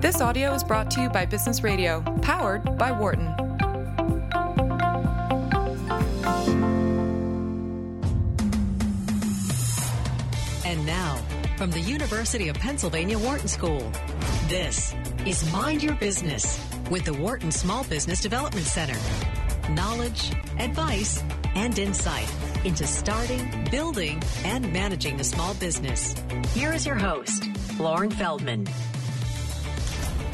This audio is brought to you by Business Radio, powered by Wharton. And now, from the University of Pennsylvania Wharton School, this is Mind Your Business with the Wharton Small Business Development Center. Knowledge, advice, and insight into starting, building, and managing a small business. Here is your host, Loren Feldman.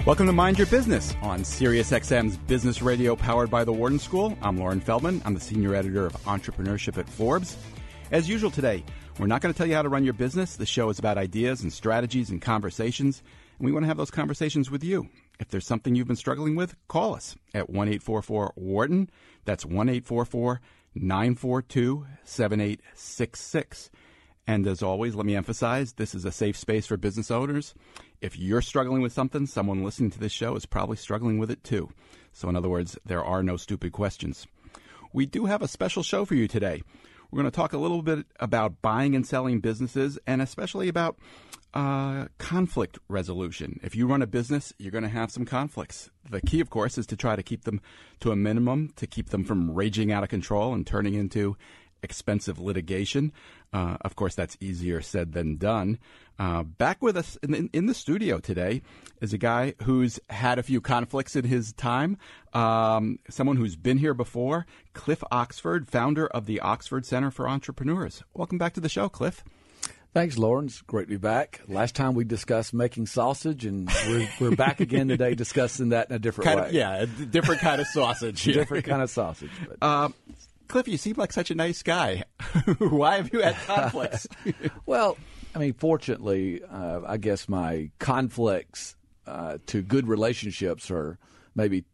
Welcome to Mind Your Business on SiriusXM's Business Radio powered by the Wharton School. I'm Loren Feldman. I'm the senior editor of entrepreneurship at Forbes. As usual today, we're not going to tell you how to run your business. The show is about ideas and strategies and conversations, and we want to have those conversations with you. If there's something you've been struggling with, call us at 1 844 Wharton. That's 1 844 942 7866. And as always, let me emphasize this is a safe space for business owners. If you're struggling with something, someone listening to this show is probably struggling with it too. So, in other words, there are no stupid questions. We do have a special show for you today. We're going to talk a little bit about buying and selling businesses and especially about uh, conflict resolution. If you run a business, you're going to have some conflicts. The key, of course, is to try to keep them to a minimum, to keep them from raging out of control and turning into expensive litigation. Uh, of course, that's easier said than done. Uh, back with us in, in, the studio today is a guy who's had a few conflicts in his time. Um, someone who's been here before, Cliff Oxford, founder of the Oxford Center for Entrepreneurs. Welcome back to the show, Cliff. Thanks, Lawrence. Great to be back. Last time we discussed making sausage, and we're, we're back again today discussing that in a different kind way. Of, yeah, a different kind of sausage. different kind of sausage. Uh, Cliff, you seem like such a nice guy. Why have you had conflicts? well, I mean, fortunately, uh, I guess my conflicts uh, to good relationships are maybe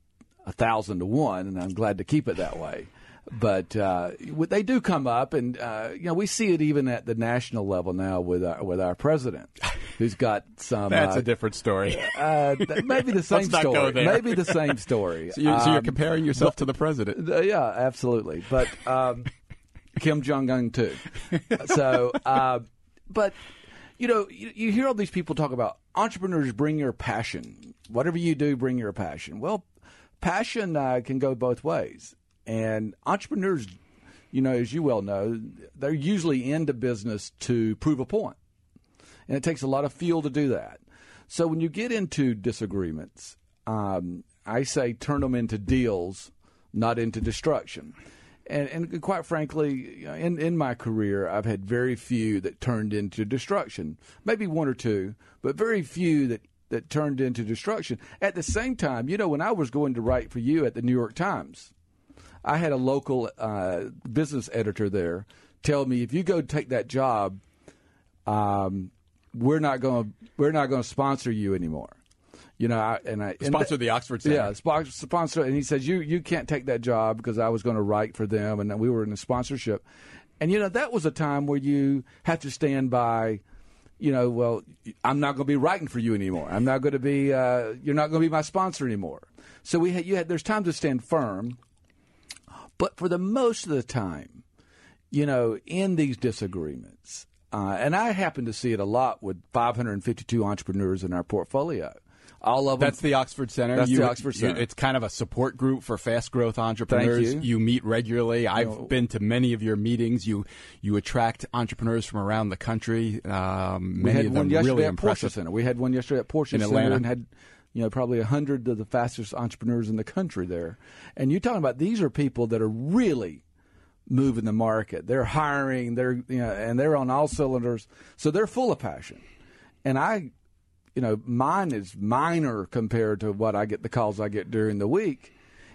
a thousand to one, and I'm glad to keep it that way. But uh, they do come up, and uh, you know we see it even at the national level now with our, with our president, who's got some. That's uh, a different story. Uh, maybe the same story. Maybe the same story. so, you're, so you're comparing yourself but, to the president. yeah, absolutely. But um, Kim Jong Un too. So, uh, but you know, you, you hear all these people talk about entrepreneurs bring your passion. Whatever you do, bring your passion. Well, passion uh, can go both ways. And entrepreneurs, you know, as you well know, they're usually into business to prove a point. And it takes a lot of fuel to do that. So when you get into disagreements, um, I say turn them into deals, not into destruction. And, and quite frankly, in, in my career, I've had very few that turned into destruction. Maybe one or two, but very few that, that turned into destruction. At the same time, you know, when I was going to write for you at the New York Times, I had a local uh, business editor there tell me if you go take that job, um, we're not going we're not going to sponsor you anymore. You know, I, and I sponsor the Oxford Center. Yeah, sponsor, and he says you you can't take that job because I was going to write for them, and we were in a sponsorship. And you know that was a time where you have to stand by you know, well, I'm not going to be writing for you anymore. I'm not going to be, uh, you're not going to be my sponsor anymore. So we had, you had, there's time to stand firm, but for the most of the time, you know, in these disagreements, uh, and I happen to see it a lot with 552 entrepreneurs in our portfolio. All of them. That's the Oxford Center. That's you, the Oxford Center. You, it's kind of a support group for fast growth entrepreneurs. You. you. meet regularly. I've been to many of your meetings. You you attract entrepreneurs from around the country. Um, many we had of one yesterday really at impressive. Porsche Center. We had one yesterday at Porsche In Center Atlanta. and had you know probably a hundred of the fastest entrepreneurs in the country there. And you're talking about these are people that are really moving the market. They're hiring. They're you know and they're on all cylinders. So they're full of passion. And I you know, mine is minor compared to what I get the calls I get during the week,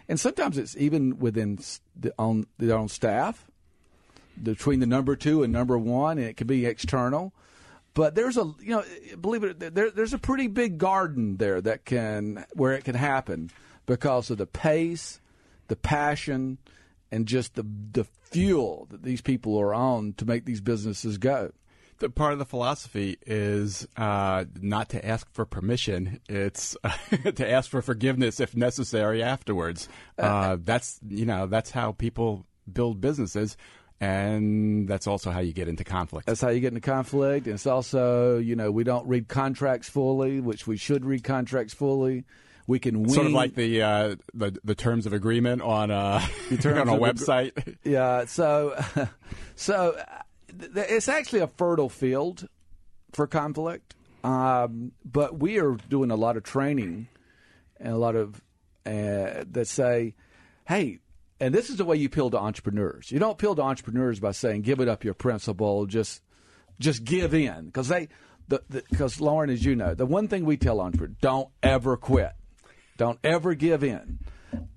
and sometimes it's even within the, on their own staff, between the number two and number one, and it can be external. But there's a you know, believe it, there, there's a pretty big garden there that can where it can happen because of the pace, the passion, and just the the fuel that these people are on to make these businesses go the part of the philosophy is uh, not to ask for permission. It's to ask for forgiveness if necessary afterwards. Uh, that's you know that's how people build businesses. and that's also how you get into conflict. That's how you get into conflict. And it's also, you know, we don't read contracts fully, which we should read contracts fully. We can wing. Sort of like the uh, the, the terms of agreement on uh, a on a website. Ag- yeah. So, so it's actually a fertile field for conflict. Um, but we are doing a lot of training and a lot of uh, that say, "Hey, and this is the way you appeal to entrepreneurs. You don't appeal to entrepreneurs by saying, "Give it up your principle." Just, just give in because they, because Loren, as you know, the one thing we tell entrepreneurs: don't ever quit, don't ever give in.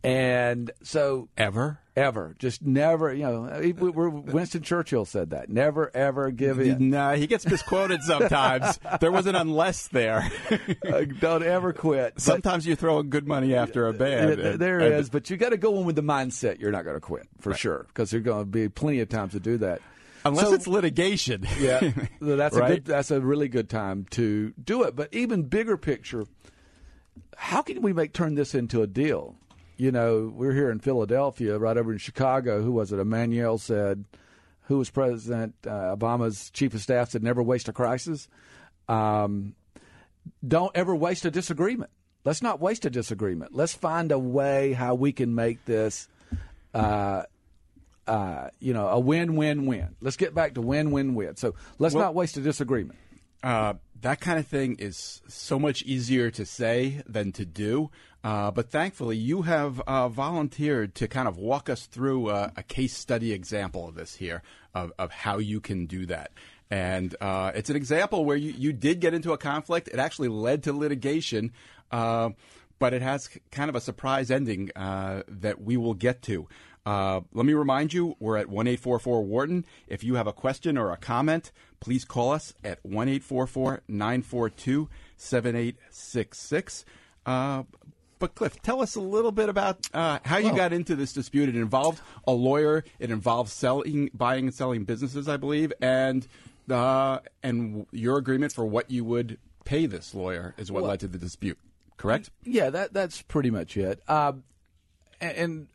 And so, ever, ever, just never. You know, Winston Churchill said that: never, ever give in. No, he gets misquoted sometimes. there was an unless there. uh, don't ever quit. Sometimes but, you throw good money after a band. There and, and, is, but you got to go in with the mindset you're not going to quit for right. sure, because there's going to be plenty of times to do that. Unless so, it's litigation. yeah, that's right? a good, that's a really good time to do it. But even bigger picture, how can we make turn this into a deal? you know, we're here in Philadelphia, right over in Chicago. Who was it? Emanuel said, who was President uh, Obama's chief of staff said, never waste a crisis. Um, don't ever waste a disagreement. Let's not waste a disagreement. Let's find a way how we can make this, uh, uh, you know, a win-win-win. Let's get back to win-win-win. So let's well, not waste a disagreement. Uh, that kind of thing is so much easier to say than to do. Uh, but thankfully, you have uh, volunteered to kind of walk us through a, a, case study example of this here, of, of how you can do that. And uh, it's an example where you, you did get into a conflict. It actually led to litigation, uh, but it has kind of a surprise ending uh, that we will get to. Uh, let me remind you, we're at 1844 Wharton. If you have a question or a comment, please call us at 1 942 7866. But Cliff, tell us a little bit about uh, how you got into this dispute. It involved a lawyer. It involved selling, buying, and selling businesses, I believe, and uh, and your agreement for what you would pay this lawyer is what well, led to the dispute. Correct? Yeah, that that's pretty much it. Uh, and, and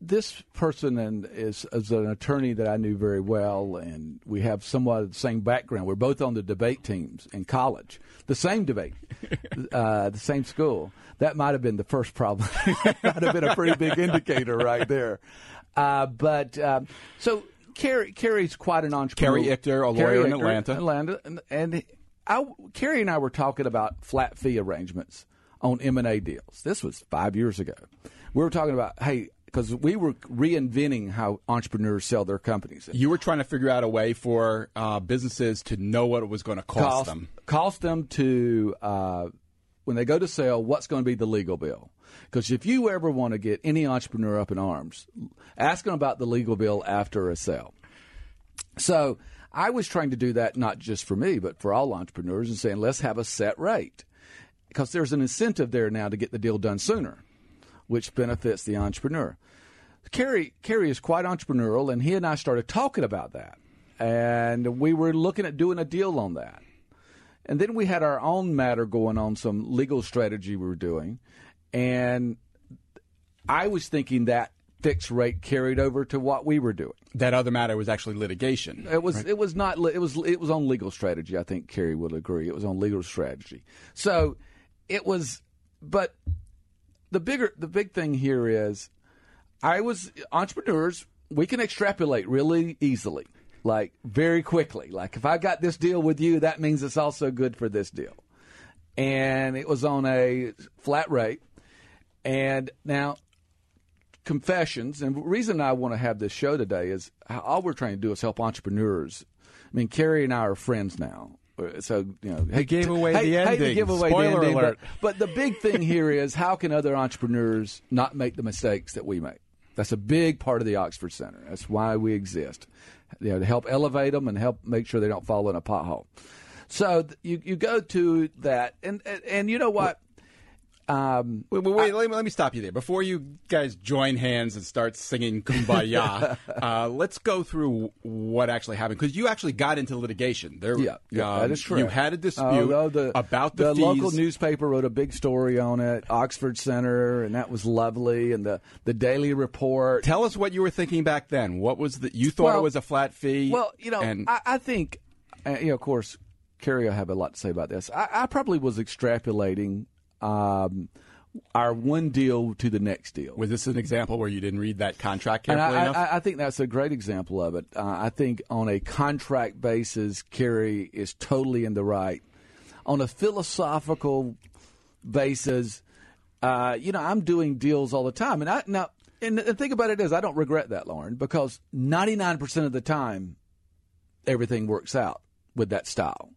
this person and is, is an attorney that I knew very well, and we have somewhat of the same background. We're both on the debate teams in college, the same debate, uh, the same school. That might have been the first problem. that might have been a pretty big indicator right there. Uh, but um, so Cary, Cary's quite an entrepreneur. Cary Ichter, a lawyer in Atlanta. Atlanta, and, and I, Cary and I were talking about flat fee arrangements on M and A deals. This was five years ago. We were talking about, hey, because we were reinventing how entrepreneurs sell their companies. You were trying to figure out a way for uh, businesses to know what it was going to cost, cost them. Cost them to uh, when they go to sell, what's going to be the legal bill? Because if you ever want to get any entrepreneur up in arms, ask them about the legal bill after a sale. So I was trying to do that not just for me, but for all entrepreneurs, and saying let's have a set rate because there's an incentive there now to get the deal done sooner which benefits the entrepreneur. Cary, Cary is quite entrepreneurial, and he and I started talking about that. And we were looking at doing a deal on that. And then we had our own matter going on, some legal strategy we were doing. And I was thinking that fixed rate carried over to what we were doing. That other matter was actually litigation. It was. Right? It was not. It was. It was on legal strategy. I think Cary would agree. It was on legal strategy. So it was. But the bigger the big thing here is I was entrepreneurs, we can extrapolate really easily. Like very quickly. Like if I got this deal with you, that means it's also good for this deal. And it was on a flat rate. And now confessions and the reason I want to have this show today is all we're trying to do is help entrepreneurs. I mean, Cary and I are friends now. So you know, he gave away hey, the ending. Give away Spoiler the ending, alert. But, but the big thing here is how can other entrepreneurs not make the mistakes that we make? That's a big part of the Oxford Center. That's why we exist. You know, to help elevate them and help make sure they don't fall in a pothole. So you you go to that, and and, and you know what? Um, wait, wait, wait I, let, me, let, me, stop you there. Before you guys join hands and start singing "Kumbaya," uh, let's go through what actually happened because you actually got into litigation. There, yeah, yeah um, that is true. You had a dispute uh, the, about the, the local newspaper wrote a big story on it, Oxford Center, and that was lovely. And the the Daily Report. Tell us what you were thinking back then. What was the you thought well, it was a flat fee? Well, you know, and, I, I think, uh, you know, of course, Cary will have a lot to say about this. I, I probably was extrapolating um, our one deal to the next deal. Was this an example where you didn't read that contract carefully I, enough? I, I, think that's a great example of it. Uh, I think on a contract basis, Cary is totally in the right. On a philosophical basis, uh, you know, I'm doing deals all the time, and I now and the thing about it is, I don't regret that, Loren, because 99% of the time, everything works out with that style.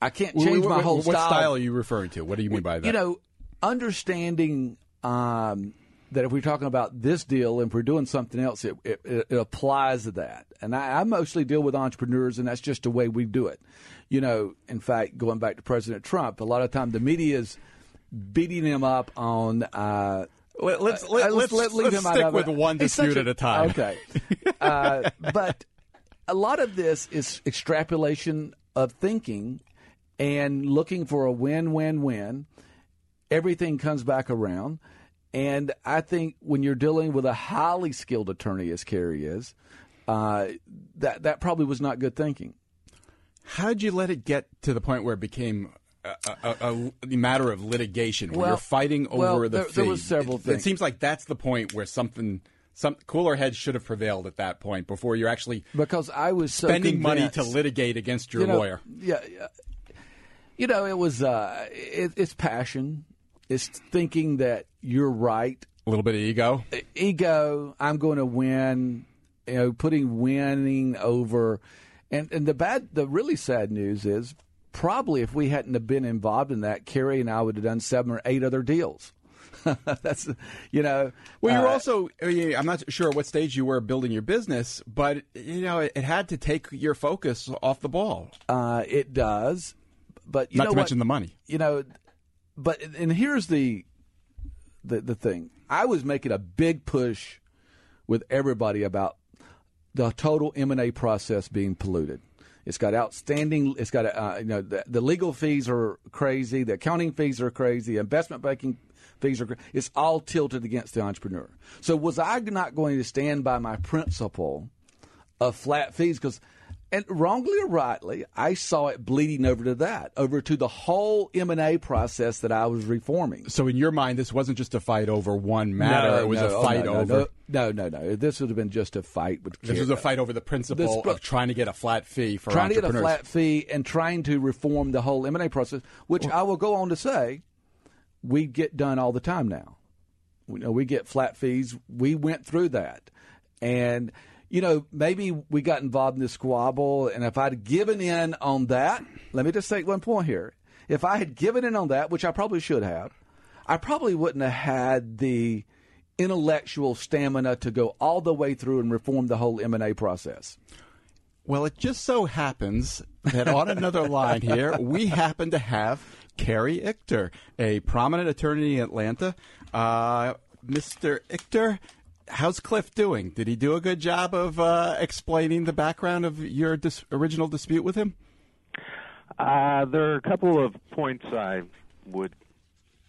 I can't change my whole what style. What style are you referring to? What do you mean by that? You know, understanding um, that if we're talking about this deal and if we're doing something else, it, it, it applies to that. And I, I, mostly deal with entrepreneurs, and that's just the way we do it. You know, in fact, going back to President Trump, a lot of time the media is beating him up on. Uh, let, us let, let's, let's, let's stick with one dispute a, at a time. Okay, uh, but a lot of this is extrapolation of thinking and looking for a win win win. Everything comes back around. And I think when you're dealing with a highly skilled attorney, as Cary is, uh, that that probably was not good thinking. How did you let it get to the point where it became a, a, a matter of litigation, where well, you're fighting over well, the there, fee? There was several it, things. It seems like that's the point where something some cooler heads should have prevailed at that point before you're actually because I was so spending money to litigate against your you know, lawyer. Yeah, you know, it was uh, it, it's passion. It's thinking that you're right. A little bit of ego. Ego. I'm going to win. You know, putting winning over. And and the bad, the really sad news is probably if we hadn't have been involved in that, Cary and I would have done seven or eight other deals. That's you know. Well, you're uh, also. I'm not sure what stage you were building your business, but you know it, it had to take your focus off the ball. Uh, it does, but not to what? mention the money. You know, but and here's the the the thing. I was making a big push with everybody about the total M and A process being polluted. It's got outstanding. It's got uh, you know the, the, legal fees are crazy. The accounting fees are crazy. Investment banking fees are. It's all tilted against the entrepreneur. So was I not going to stand by my principle of flat fees? Because and wrongly or rightly, I saw it bleeding over to that, over to the whole M and A process that I was reforming. So, in your mind, this wasn't just a fight over one matter; no, it was no, a fight oh, no, over. No, no, no, This would have been just a fight with. This was a fight over the principle this, of trying to get a flat fee for trying to get a flat fee and trying to reform the whole M and A process, which well, I will go on to say, we get done all the time now. We know we get flat fees. We went through that, and you know, maybe we got involved in this squabble, and if I'd given in on that, let me just take one point here. If I had given in on that, which I probably should have, I probably wouldn't have had the intellectual stamina to go all the way through and reform the whole M&A process. Well, it just so happens that on another line here, we happen to have Cary Ichter, a prominent attorney in Atlanta. Uh, Mr. Ichter, how's Cliff doing? Did he do a good job of uh, explaining the background of your dis- original dispute with him? Uh, there are a couple of points I would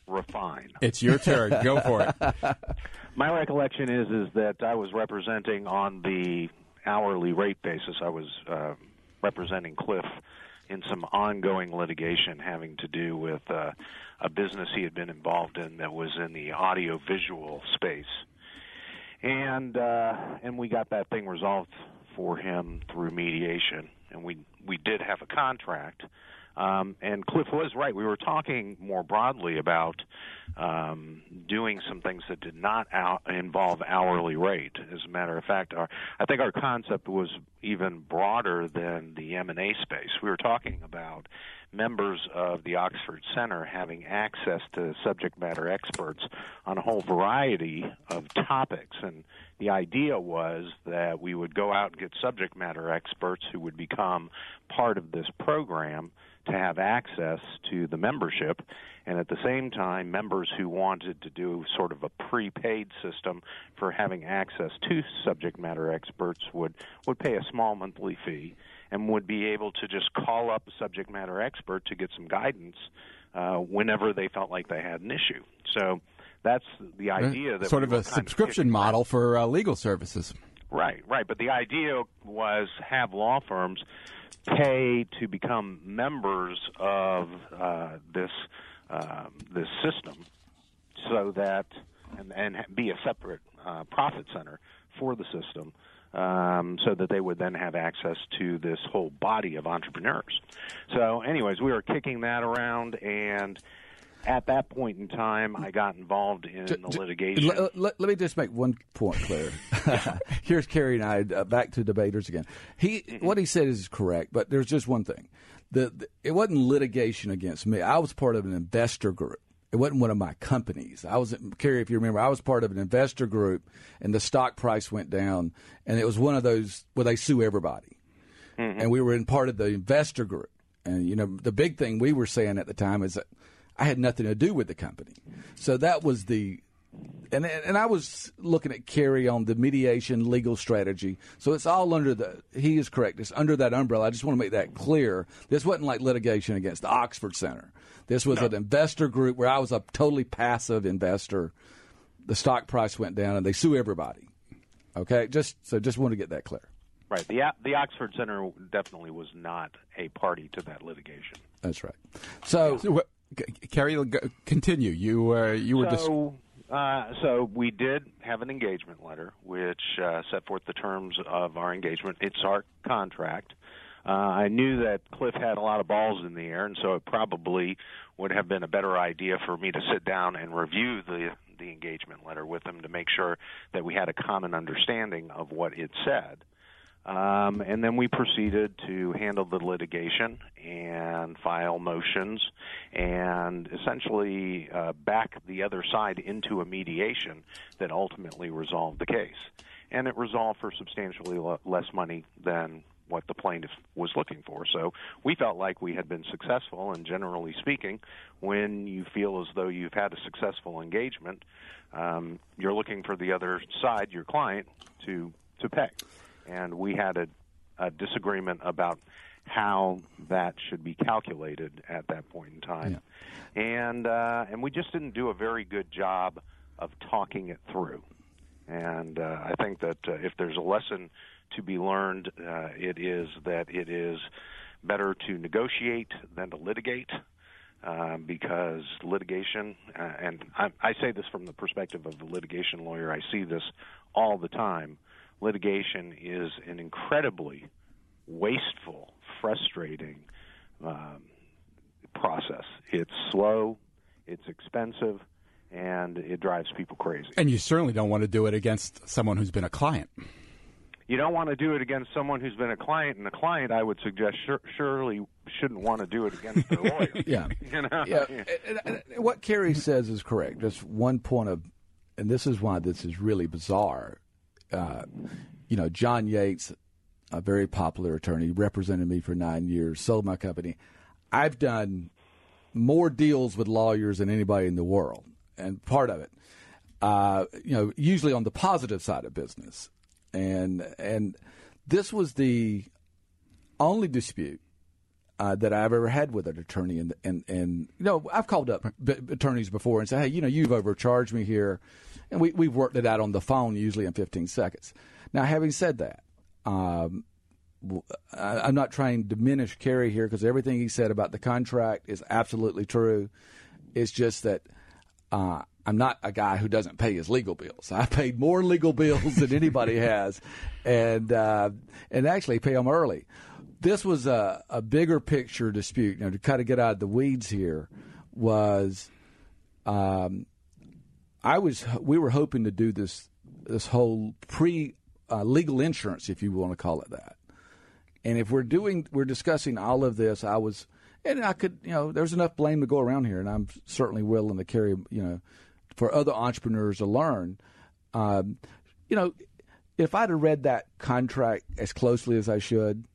refine. It's your turn. Go for it. My recollection is is that I was representing on the hourly rate basis. I was uh, representing Cliff in some ongoing litigation having to do with uh, a business he had been involved in that was in the audio visual space and uh, and we got that thing resolved for him through mediation, and we we did have a contract. Um, and Cliff was right. We were talking more broadly about um, doing some things that did not out, involve hourly rate. As a matter of fact, our, I think our concept was even broader than the M and A space. We were talking about members of the Oxford Center having access to subject matter experts on a whole variety of topics. And the idea was that we would go out and get subject matter experts who would become part of this program to have access to the membership and at the same time members who wanted to do sort of a prepaid system for having access to subject matter experts would would pay a small monthly fee and would be able to just call up a subject matter expert to get some guidance uh, whenever they felt like they had an issue. So that's the idea that sort of a subscription of model for uh, legal services. Right, right. But the idea was have law firms pay to become members of uh, this uh, this system, so that and, and be a separate uh, profit center for the system, um, so that they would then have access to this whole body of entrepreneurs. So, anyways, we were kicking that around, and at that point in time, I got involved in the litigation. Let, let, let, me just make one point clear. Here's Cary and I uh, back to debaters again. He mm-hmm. what he said is correct, but there's just one thing. The, the, it wasn't litigation against me. I was part of an investor group. It wasn't one of my companies. I was Cary, if you remember, I was part of an investor group, and the stock price went down, and it was one of those where they sue everybody, mm-hmm. and we were in part of the investor group. And you know, the big thing we were saying at the time is that I had nothing to do with the company. So that was the and and I was looking at Cary on the mediation legal strategy. So it's all under the he is correct. It's under that umbrella. I just want to make that clear. This wasn't like litigation against the Oxford Center. This was no. an investor group where I was a totally passive investor. The stock price went down and they sue everybody. Okay, just so just want to get that clear. Right. The the Oxford Center definitely was not a party to that litigation. That's right. So, so Cary, continue. You uh, you were. So, uh, so we did have an engagement letter, which uh, set forth the terms of our engagement. It's our contract. Uh, I knew that Cliff had a lot of balls in the air, and so it probably would have been a better idea for me to sit down and review the the engagement letter with him to make sure that we had a common understanding of what it said. Um, and then we proceeded to handle the litigation and file motions and essentially uh, back the other side into a mediation that ultimately resolved the case. And it resolved for substantially less money than what the plaintiff was looking for. So we felt like we had been successful, and generally speaking, when you feel as though you've had a successful engagement, um, you're looking for the other side, your client, to to pay and we had a, a disagreement about how that should be calculated at that point in time, yeah. and uh, and we just didn't do a very good job of talking it through. And uh, I think that uh, if there's a lesson to be learned, uh, it is that it is better to negotiate than to litigate. Uh, because litigation, uh, and I, I say this from the perspective of the litigation lawyer, I see this all the time litigation is an incredibly wasteful, frustrating um, process. It's slow, it's expensive, and it drives people crazy. And you certainly don't want to do it against someone who's been a client. You don't want to do it against someone who's been a client, and a client, I would suggest, sure, surely shouldn't want to do it against their lawyer. yeah, you know? yeah. What Cary says is correct. Just one point of, and this is why this is really bizarre uh, you know, John Yates, a very popular attorney, represented me for nine years, sold my company. I've done more deals with lawyers than anybody in the world, and part of it, uh, you know, usually on the positive side of business, and and this was the only dispute uh, that I've ever had with an attorney, and and and you know, I've called up b- attorneys before and said, hey, you know, you've overcharged me here and we, we've worked it out on the phone usually in 15 seconds. Now, having said that, um, I, am not trying to diminish Cary here because everything he said about the contract is absolutely true. It's just that uh, I'm not a guy who doesn't pay his legal bills. I paid more legal bills than anybody has, and uh, and actually pay them early. This was a, a bigger picture dispute. You know, to kind of get out of the weeds here was um, I was we were hoping to do this this whole pre uh, legal insurance, if you want to call it that. And if we're doing we're discussing all of this, I was and I could, you know, there's enough blame to go around here, and I'm certainly willing to carry, you know, for other entrepreneurs to learn. Um, you know, if I'd have read that contract as closely as I should,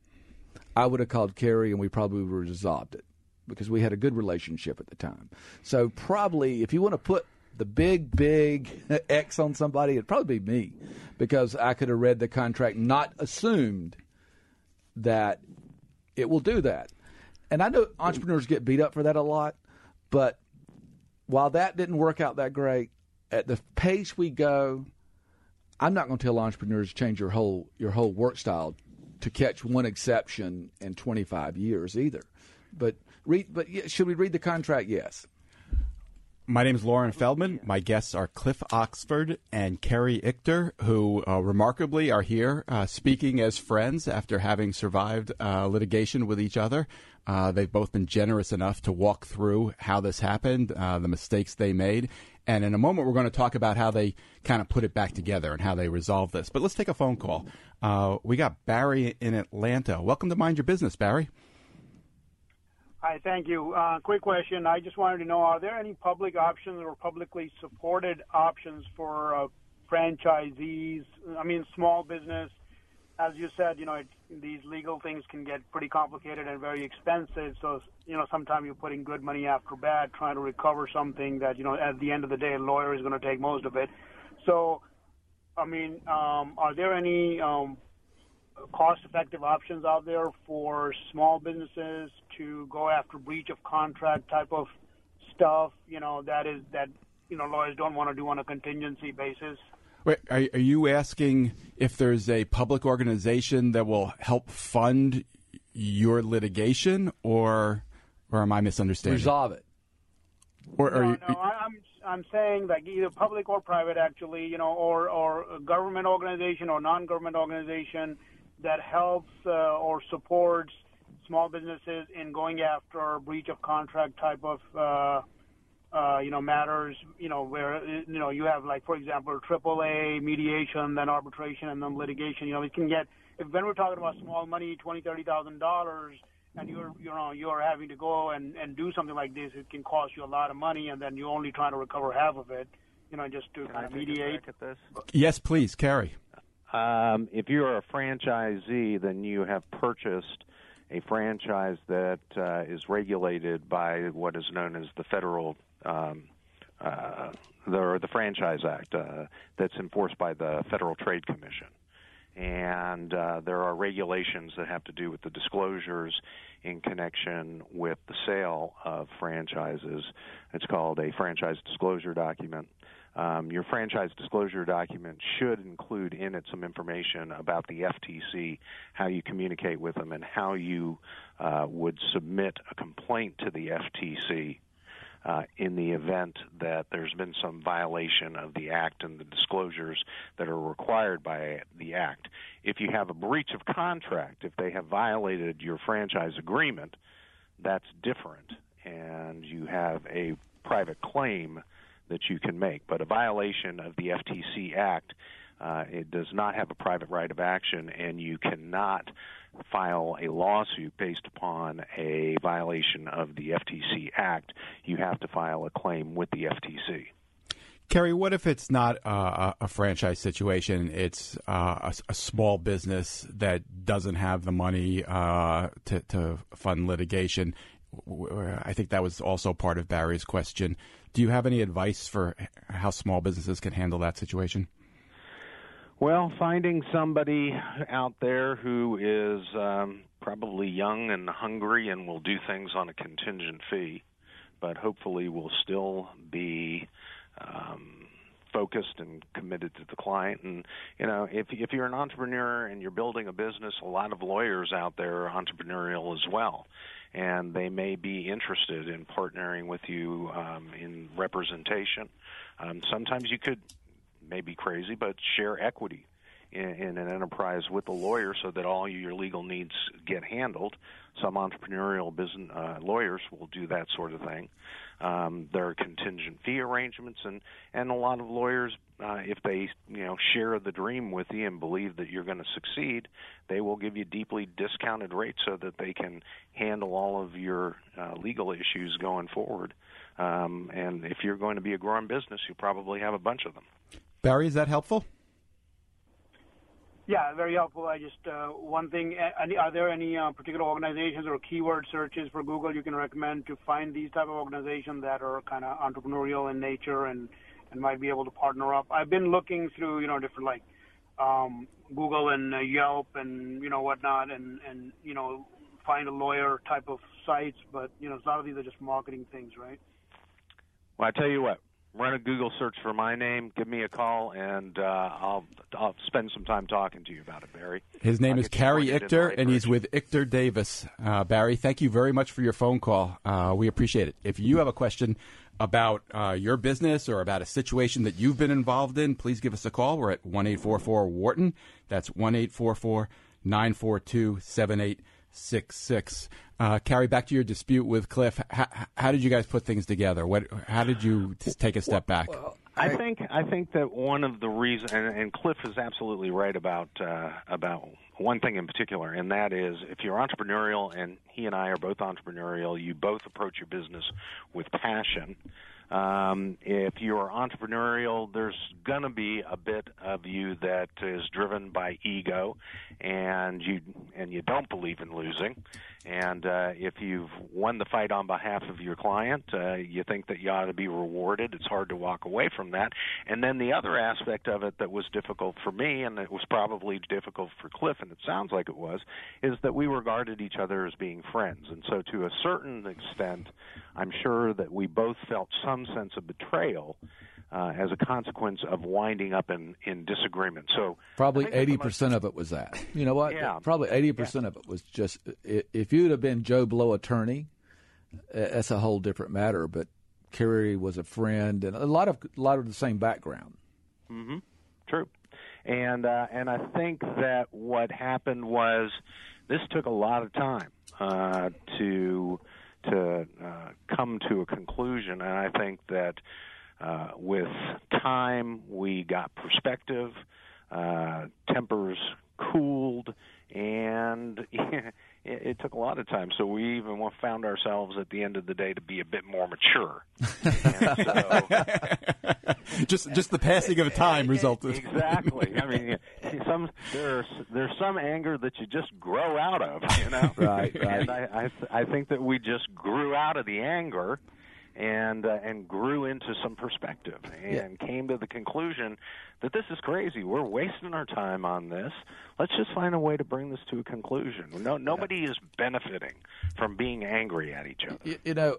I would have called Cary and we probably would have resolved it because we had a good relationship at the time. So probably, if you want to put the big, big X on somebody, it'd probably be me because I could have read the contract, not assumed that it will do that. And I know entrepreneurs get beat up for that a lot, but while that didn't work out that great, at the pace we go, I'm not going to tell entrepreneurs to change your whole your whole work style to catch one exception in 25 years either. But read, but should we read the contract? Yes. My name is Loren Feldman. My guests are Cliff Oxford and Cary Ichter, who uh, remarkably are here uh, speaking as friends after having survived uh, litigation with each other. Uh, they've both been generous enough to walk through how this happened, uh, the mistakes they made, and in a moment we're going to talk about how they kind of put it back together and how they resolve this. But let's take a phone call. Uh, we got Barry in Atlanta. Welcome to Mind Your Business, Barry. Hi, thank you. Uh, quick question. I just wanted to know, are there any public options or publicly supported options for uh, franchisees? I mean, small business. As you said, you know, it, these legal things can get pretty complicated and very expensive. So, you know, sometimes you're putting good money after bad, trying to recover something that, you know, at the end of the day, a lawyer is going to take most of it. So, I mean, um, are there any um, cost-effective options out there for small businesses to go after breach of contract type of stuff. You know that is that you know lawyers don't want to do on a contingency basis. Wait, are, are you asking if there's a public organization that will help fund your litigation, or or am I misunderstanding? Resolve it. Or no, you, no, I'm I'm saying like either public or private, actually, you know, or or a government organization or non-government organization that helps uh, or supports small businesses in going after breach of contract type of uh, uh, you know matters. You know where you know you have like for example AAA mediation, then arbitration, and then litigation. You know it can get if when we're talking about small money, twenty thirty thousand dollars. And you're, you know, you're having to go and, and do something like this. It can cost you a lot of money, and then you're only trying to recover half of it. You know, just to kind of mediate. Yes, please, Cary. Um, if you're a franchisee, then you have purchased a franchise that uh, is regulated by what is known as the federal um, uh, the, the Franchise Act uh, that's enforced by the Federal Trade Commission. And uh, there are regulations that have to do with the disclosures in connection with the sale of franchises. It's called a franchise disclosure document. Um, your franchise disclosure document should include in it some information about the FTC, how you communicate with them, and how you uh, would submit a complaint to the FTC uh, in the event that there's been some violation of the Act and the disclosures that are required by the Act. If you have a breach of contract, if they have violated your franchise agreement, that's different, and you have a private claim that you can make. But a violation of the FTC Act, uh, it does not have a private right of action, and you cannot file a lawsuit based upon a violation of the FTC Act. You have to file a claim with the FTC. Cary, what if it's not uh, a franchise situation? It's uh, a, a, small business that doesn't have the money uh, to, to, fund litigation. I think that was also part of Barry's question. Do you have any advice for how small businesses can handle that situation? Well, finding somebody out there who is um, probably young and hungry and will do things on a contingent fee, but hopefully will still be um, focused and committed to the client. And you know, if if you're an entrepreneur and you're building a business, a lot of lawyers out there are entrepreneurial as well and they may be interested in partnering with you um, in representation. Um, sometimes you could, maybe crazy, but share equity in, in an enterprise with a lawyer so that all your legal needs get handled. Some entrepreneurial business uh, lawyers will do that sort of thing. Um, there are contingent fee arrangements, and and a lot of lawyers, uh, if they you know share the dream with you and believe that you're going to succeed, they will give you deeply discounted rates so that they can handle all of your uh, legal issues going forward. Um, and if you're going to be a growing business, you probably have a bunch of them. Barry, is that helpful? Yeah, very helpful. I just uh, one thing. Are there any uh, particular organizations or keyword searches for Google you can recommend to find these type of organizations that are kind of entrepreneurial in nature and and might be able to partner up? I've been looking through you know different like um, Google and uh, Yelp and you know whatnot and and you know find a lawyer type of sites, but you know a lot of these are just marketing things, right? Well, I tell you what, run a Google search for my name, give me a call, and uh, I'll I'll spend some time talking to you about it, Barry. His name I'll is Cary pointed in the Ichter, and he's with Ichter Davis. Uh, Barry, thank you very much for your phone call. Uh, we appreciate it. If you have a question about uh, your business or about a situation that you've been involved in, please give us a call. We're at one eight four four Wharton. That's one eight four four nine four two seven eight six six. Uh, Cary, back to your dispute with Cliff. How, how did you guys put things together? What? How did you take a step back? I think I think that one of the reasons, and, and Cliff is absolutely right about uh, about one thing in particular, and that is if you're entrepreneurial, and he and I are both entrepreneurial, you both approach your business with passion. Um, if you're entrepreneurial, there's going to be a bit of you that is driven by ego, and you and you don't believe in losing. And uh, if you've won the fight on behalf of your client, uh, you think that you ought to be rewarded. It's hard to walk away from that. And then the other aspect of it that was difficult for me, and it was probably difficult for Cliff, and it sounds like it was, is that we regarded each other as being friends. And so, to a certain extent, I'm sure that we both felt some sense of betrayal. Uh, as a consequence of winding up in, in disagreement. So Probably I think that's the eighty most- percent of it was that. You know what? Yeah. Probably eighty percent of it was just if you'd have been Joe Blow attorney, uh, that's a whole different matter. But Cary was a friend and a lot of a lot of the same background. Mm-hmm. True, and uh, and I think that what happened was this took a lot of time uh, to to uh, come to a conclusion, and I think that uh, with time we got perspective, uh, tempers cooled, and it, it took a lot of time. So we even found ourselves at the end of the day to be a bit more mature. so, just just the passing of time resulted. Exactly. I mean, see, some there's there's some anger that you just grow out of, you know. Right, right. And I I, I think that we just grew out of the anger, and uh, and grew into some perspective, and came to the conclusion that this is crazy. We're wasting our time on this. Let's just find a way to bring this to a conclusion. No, nobody is benefiting from being angry at each other. You, you know,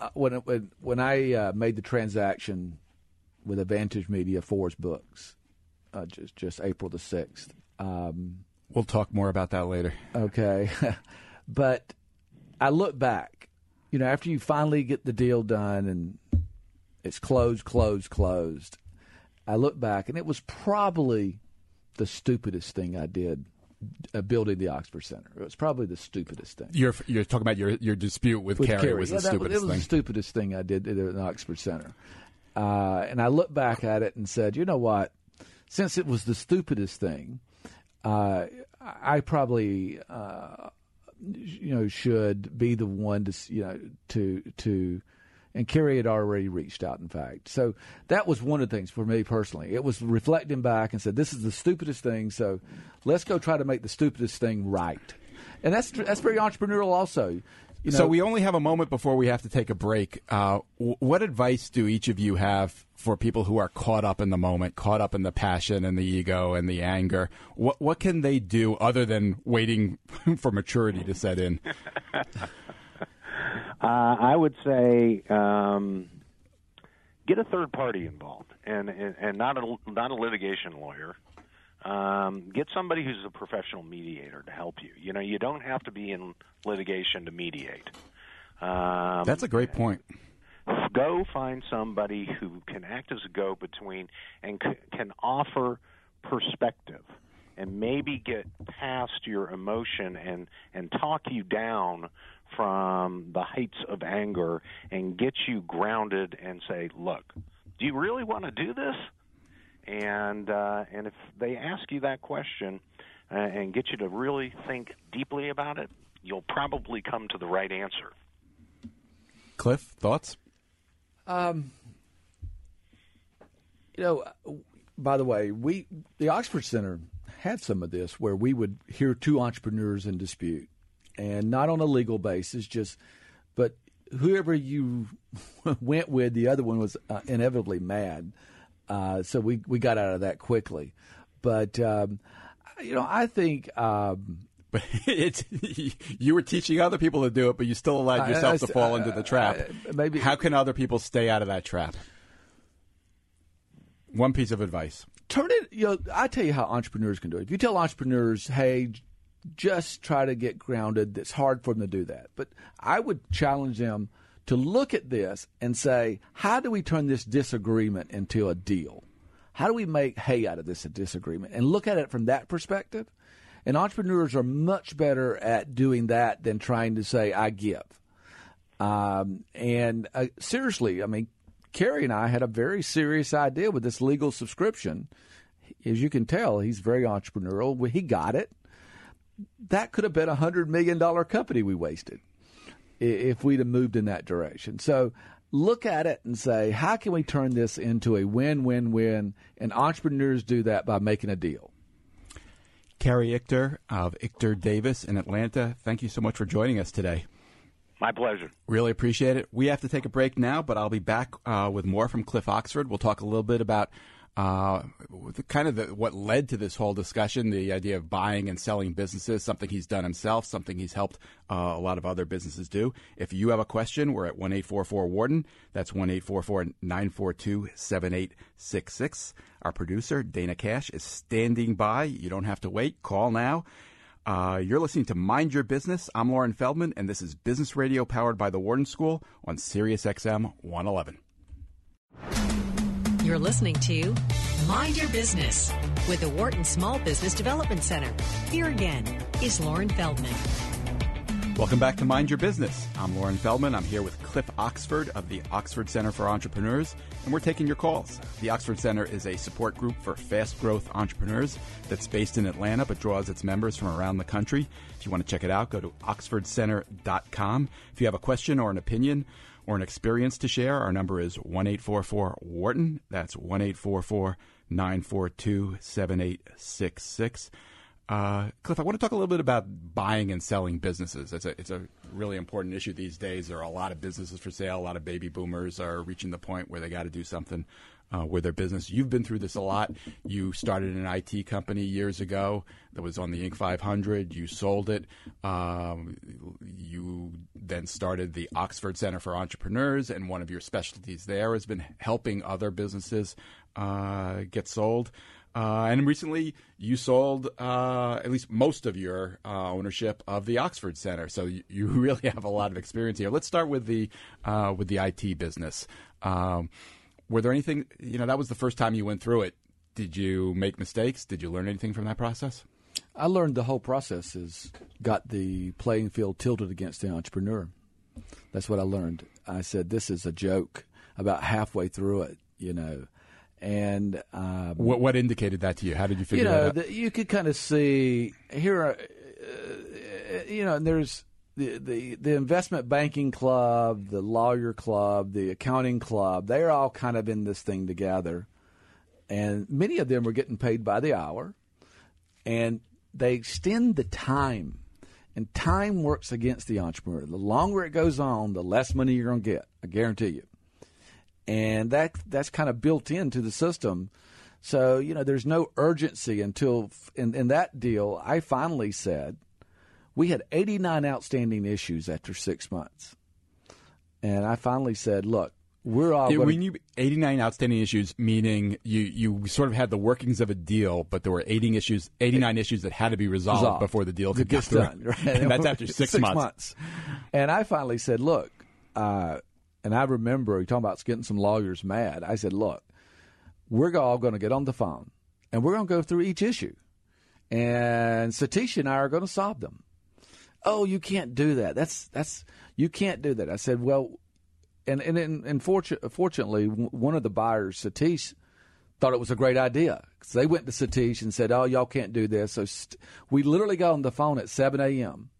uh, when when when I uh, made the transaction with Advantage Media Forbes Books, uh, just just April the sixth. Um, We'll talk more about that later. Okay. but I look back, you know, after you finally get the deal done and it's closed, closed, closed, I look back and it was probably the stupidest thing I did uh, building the Oxford Center. It was probably the stupidest thing. You're you're talking about your your dispute with, With Cary, was Yeah, the stupidest it was thing. the stupidest thing I did at the Oxford Center. Uh, and I look back at it and said, you know what? Since it was the stupidest thing, uh, I probably uh, you know should be the one to you know to to and Cary had already reached out in fact. So that was one of the things for me personally. It was reflecting back and said this is the stupidest thing so let's go try to make the stupidest thing right. And that's that's very entrepreneurial also you know, so we only have a moment before we have to take a break. Uh, what advice do each of you have for people who are caught up in the moment, caught up in the passion and the ego and the anger? What what can they do other than waiting for maturity to set in? Uh, I would say um, get a third party involved, and and, and not a not a litigation lawyer. Um, get somebody who's a professional mediator to help you. You know, you don't have to be in litigation to mediate. Um, That's a great point. Go find somebody who can act as a go between and c- can offer perspective and maybe get past your emotion and and talk you down from the heights of anger and get you grounded and say, "Look, do you really want to do this?" And uh, and if they ask you that question uh, and get you to really think deeply about it, you'll probably come to the right answer. Cliff, thoughts? Um, you know, by the way, we the Oxford Center had some of this where we would hear two entrepreneurs in dispute, and not on a legal basis, just but whoever you went with, the other one was uh, inevitably mad. Uh, so we we got out of that quickly, but um, you know, I think. Um, but it's you were teaching other people to do it, but you still allowed yourself I, I, to fall into uh, the trap. Uh, maybe how can other people stay out of that trap? One piece of advice. Turn it, you know, I tell you how entrepreneurs can do it. If you tell entrepreneurs, hey, just try to get grounded, it's hard for them to do that. But I would challenge them to look at this and say, how do we turn this disagreement into a deal? How do we make hay out of this disagreement? And look at it from that perspective. And entrepreneurs are much better at doing that than trying to say, I give. Um, and uh, seriously, I mean, Cary and I had a very serious idea with this legal subscription. As you can tell, he's very entrepreneurial. He got it. That could have been a hundred million dollar company we wasted if we'd have moved in that direction. So look at it and say, how can we turn this into a win-win-win? And entrepreneurs do that by making a deal. Cary Ichter of Ichter Davis in Atlanta, thank you so much for joining us today. My pleasure. Really appreciate it. We have to take a break now, but I'll be back uh, with more from Cliff Oxford. We'll talk a little bit about uh, kind of the, what led to this whole discussion, the idea of buying and selling businesses, something he's done himself, something he's helped uh, a lot of other businesses do. If you have a question, we're at 1 844 Wharton. That's 1 844 942 7866. Our producer, Dana Cash, is standing by. You don't have to wait. Call now. Uh, you're listening to Mind Your Business. I'm Loren Feldman, and this is Business Radio powered by the Wharton School on Sirius XM 111. You're listening to Mind Your Business with the Wharton Small Business Development Center. Here again is Loren Feldman. Welcome back to Mind Your Business. I'm Loren Feldman. I'm here with Cliff Oxford of the Oxford Center for Entrepreneurs, and we're taking your calls. The Oxford Center is a support group for fast growth entrepreneurs that's based in Atlanta but draws its members from around the country. If you want to check it out, go to oxfordcenter.com. If you have a question or an opinion or an experience to share, our number is 1 844 Wharton. That's 1 844 942 7866. Uh, Cliff, I want to talk a little bit about buying and selling businesses. It's a it's a really important issue these days. There are a lot of businesses for sale. A lot of baby boomers are reaching the point where they got to do something uh, with their business. You've been through this a lot. You started an IT company years ago that was on the Inc. 500. You sold it. Um, you then started the Oxford Center for Entrepreneurs, and one of your specialties there has been helping other businesses uh, get sold. Uh, and recently, you sold uh, at least most of your uh, ownership of the Oxford Center, so you, you, really have a lot of experience here. Let's start with the uh, with the IT business. Um, were there anything you know that was the first time you went through it? Did you make mistakes? Did you learn anything from that process? I learned the whole process has got the playing field tilted against the entrepreneur. That's what I learned. I said this is a joke. About halfway through it, you know and um, what what indicated that to you? How did you figure you know, that out? The, you could kind of see here. Are, uh, you know, and there's the, the the investment banking club, the lawyer club, the accounting club. They're all kind of in this thing together, and many of them are getting paid by the hour, and they extend the time. And time works against the entrepreneur. The longer it goes on, the less money you're going to get. I guarantee you and that that's kind of built into the system. So you know, there's no urgency until in, in that deal. I finally said we had 89 outstanding issues after six months, and I finally said, "Look, we're all." Yeah, gonna, when you 89 outstanding issues, meaning you you sort of had the workings of a deal, but there were 80 issues, 89 issues that had to be resolved, resolved. before the deal could get done. Right? and that's after six, six months. months. And I finally said, "Look." Uh, and I remember you talking about getting some lawyers mad. I said, look, we're all going to get on the phone and we're going to go through each issue. And Satish and I are going to solve them. Oh, you can't do that. That's that's you can't do that. I said, well, and and and, and fortunately, one of the buyers, Satish, thought it was a great idea. So they went to Satish and said, "Oh, y'all can't do this." So st- we literally got on the phone at 7 a.m.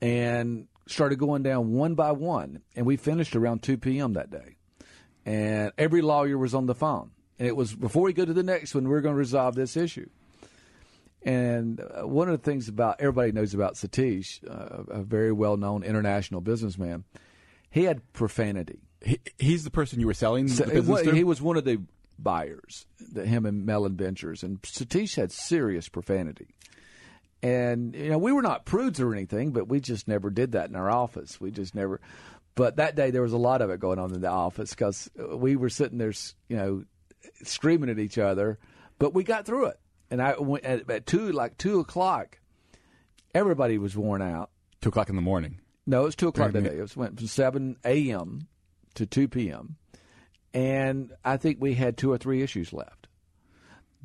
and started going down one by one, and we finished around 2 p.m. that day. And every lawyer was on the phone, and it was before we go to the next one, we are going to resolve this issue. And uh, one of the things about everybody knows about Satish, uh, a very well-known international businessman, he had profanity. He, he's the person you were selling so, the business well, to. He was one of the buyers, the, him and Mellon Ventures, and Satish had serious profanity. And you know, we were not prudes or anything, but we just never did that in our office. We just never. But that day there was a lot of it going on in the office because uh, we were sitting there, you know, screaming at each other. But we got through it. And I went at, at two, like two o'clock. Everybody was worn out. Two o'clock in the morning. No, it was two o'clock that day. It was, went from seven a.m. to two p.m. And I think we had two or three issues left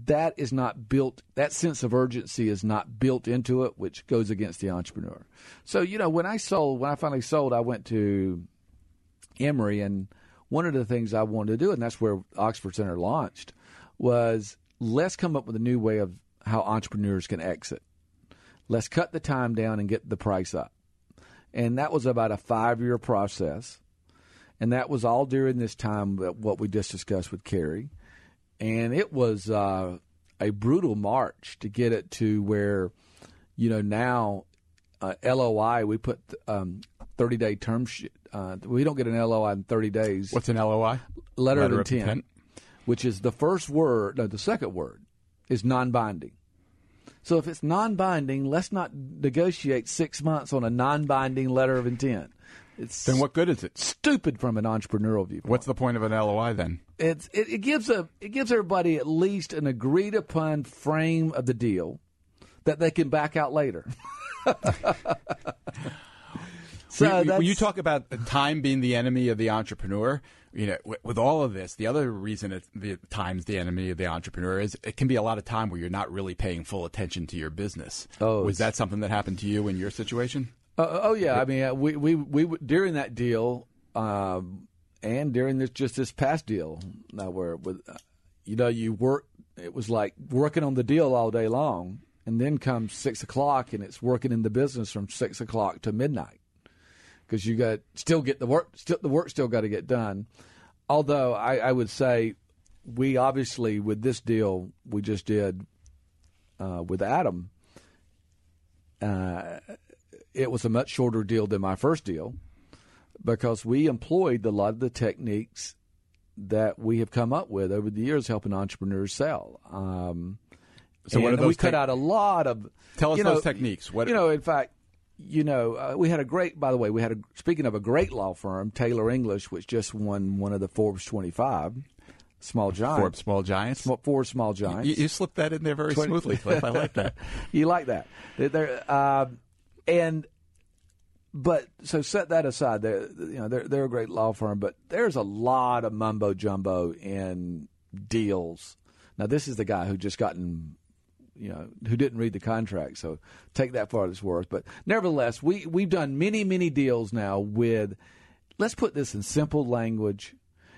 that is not built that sense of urgency is not built into it which goes against the entrepreneur. So you know when i sold when i finally sold i went to emory and one of the things i wanted to do and that's where oxford center launched was let's come up with a new way of how entrepreneurs can exit. Let's cut the time down and get the price up. And that was about a five year process. And that was all during this time what we just discussed with Cary and it was uh, a brutal march to get it to where, you know, now uh, LOI we put um, thirty day term. Uh, we don't get an LOI in thirty days. What's an LOI? Letter, Letter of, intent, of intent, which is the first word. No, the second word is non binding. So if it's non binding, let's not negotiate six months on a non binding letter of intent. It's then what good is it? Stupid from an entrepreneurial viewpoint. What's the point of an LOI then? It's it, it gives a it gives everybody at least an agreed upon frame of the deal that they can back out later. so when, when you talk about time being the enemy of the entrepreneur, you know, with all of this, the other reason it, the time's the enemy of the entrepreneur is it can be a lot of time where you're not really paying full attention to your business. Oh, was that something that happened to you in your situation? Uh, uh, oh yeah, I mean, uh, we we we during that deal, um, and during this just this past deal, now where with, uh, you know, you work. It was like working on the deal all day long, and then comes six o'clock, and it's working in the business from six o'clock to midnight because you got still get the work. Still, the work still got to get done. Although I, I, would say we obviously with this deal we just did uh, with Adam. Uh, it was a much shorter deal than my first deal because we employed a lot of the techniques that we have come up with over the years helping entrepreneurs sell. Um, so what are those we cut out a lot of tell us know, those techniques. What you know? In fact, you know, uh, we had a great. By the way, we had a speaking of a great law firm, Taylor English, which just won one of the Forbes 25 small giants. Forbes small giants. Small, four small giants. You, you, slipped that in there very 20. smoothly, Cliff. I like that. you like that? They're, uh, and but so set that aside. They're you know they're they're a great law firm, but there's a lot of mumbo jumbo in deals. Now this is the guy who just gotten you know who didn't read the contract, so take that for what it's worth. But nevertheless, we we've done many many deals now with. Let's put this in simple language,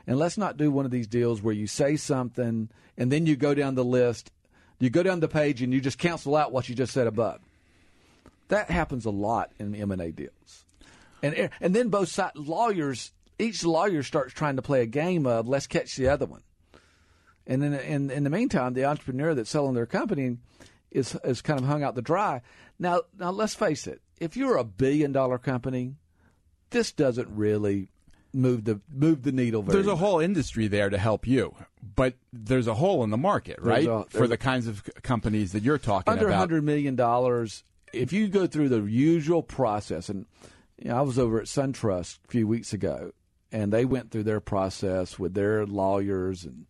and let's not do one of these deals where you say something and then you go down the list, you go down the page and you just cancel out what you just said above. That happens a lot in M and A deals, and and then both side, lawyers, each lawyer starts trying to play a game of let's catch the other one, and then in in the meantime, the entrepreneur that's selling their company is is kind of hung out to dry. Now now let's face it, if you're a billion dollar company, this doesn't really move the move the needle very There's a much. whole industry there to help you, but there's a hole in the market, right? A, For the kinds of companies that you're talking under about. Under $100 million, if you go through the usual process, and you know, I was over at SunTrust a few weeks ago, and they went through their process with their lawyers and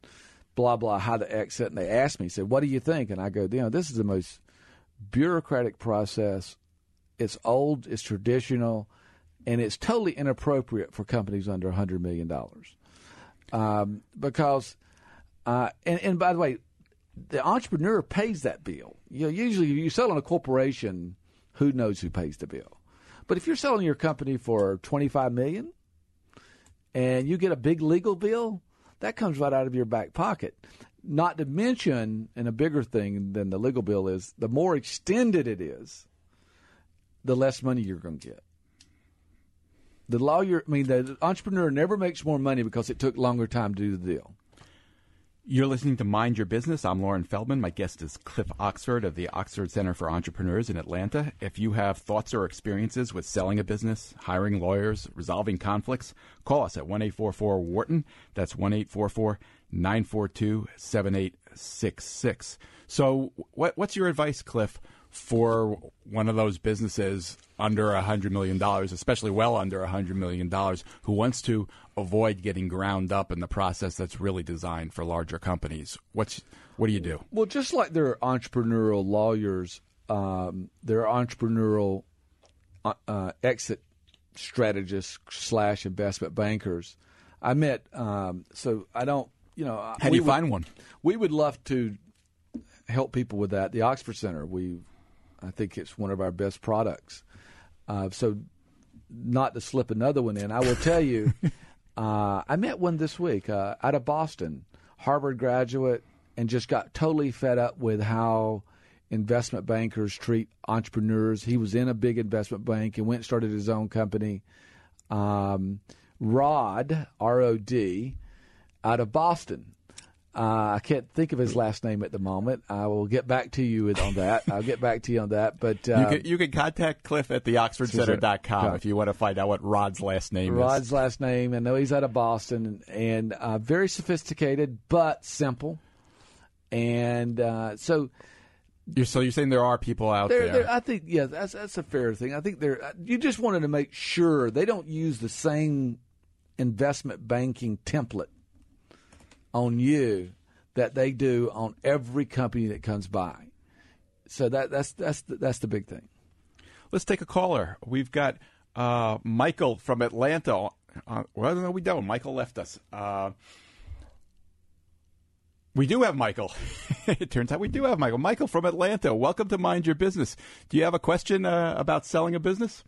blah blah how to exit, and they asked me, said, "What do you think?" And I go, "You know, this is the most bureaucratic process. It's old, it's traditional, and it's totally inappropriate for companies under hundred million dollars, um, because." Uh, and, and by the way, the entrepreneur pays that bill. You know, usually if you sell on a corporation, who knows who pays the bill? But if you're selling your company for 25 million and you get a big legal bill, that comes right out of your back pocket. Not to mention, and a bigger thing than the legal bill is, the more extended it is, the less money you're going to get. The lawyer, I mean, the entrepreneur never makes more money because it took longer time to do the deal. You're listening to Mind Your Business. I'm Loren Feldman. My guest is Cliff Oxford of the Oxford Center for Entrepreneurs in Atlanta. If you have thoughts or experiences with selling a business, hiring lawyers, resolving conflicts, call us at 1 844 Wharton. That's 1 844 942 7866. So, what, what's your advice, Cliff, for one of those businesses under a $100 million, especially well under a $100 million, who wants to avoid getting ground up in the process that's really designed for larger companies? What's, what do you do? Well, just like there are entrepreneurial lawyers, um, there are entrepreneurial uh, uh, exit strategists slash investment bankers. I met, um, so I don't, you know. How do you would, find one? We would love to help people with that. The Oxford Center, we I think it's one of our best products. Uh, so, not to slip another one in, I will tell you, uh, I met one this week uh, out of Boston, Harvard graduate, and just got totally fed up with how investment bankers treat entrepreneurs. He was in a big investment bank and went and started his own company. Um, Rod, R O D, out of Boston. Uh, I can't think of his last name at the moment. I will get back to you on that. I'll get back to you on that. But uh, you, can, you can contact Cliff at theoxfordcenter.com if you want to find out what Rod's last name Rod's is. Rod's last name. I know he's out of Boston and uh, very sophisticated but simple. And uh, so. You're, so you're saying there are people out there, there. I think yeah, that's that's a fair thing. I think there. You just wanted to make sure they don't use the same investment banking template on you that they do on every company that comes by. So that that's that's the, that's the big thing. Let's take a caller. We've got uh, Michael from Atlanta. Uh, well, no, we don't. Michael left us. Uh, we do have Michael. it turns out we do have Michael. Michael from Atlanta. Welcome to Mind Your Business. Do you have a question uh, about selling a business?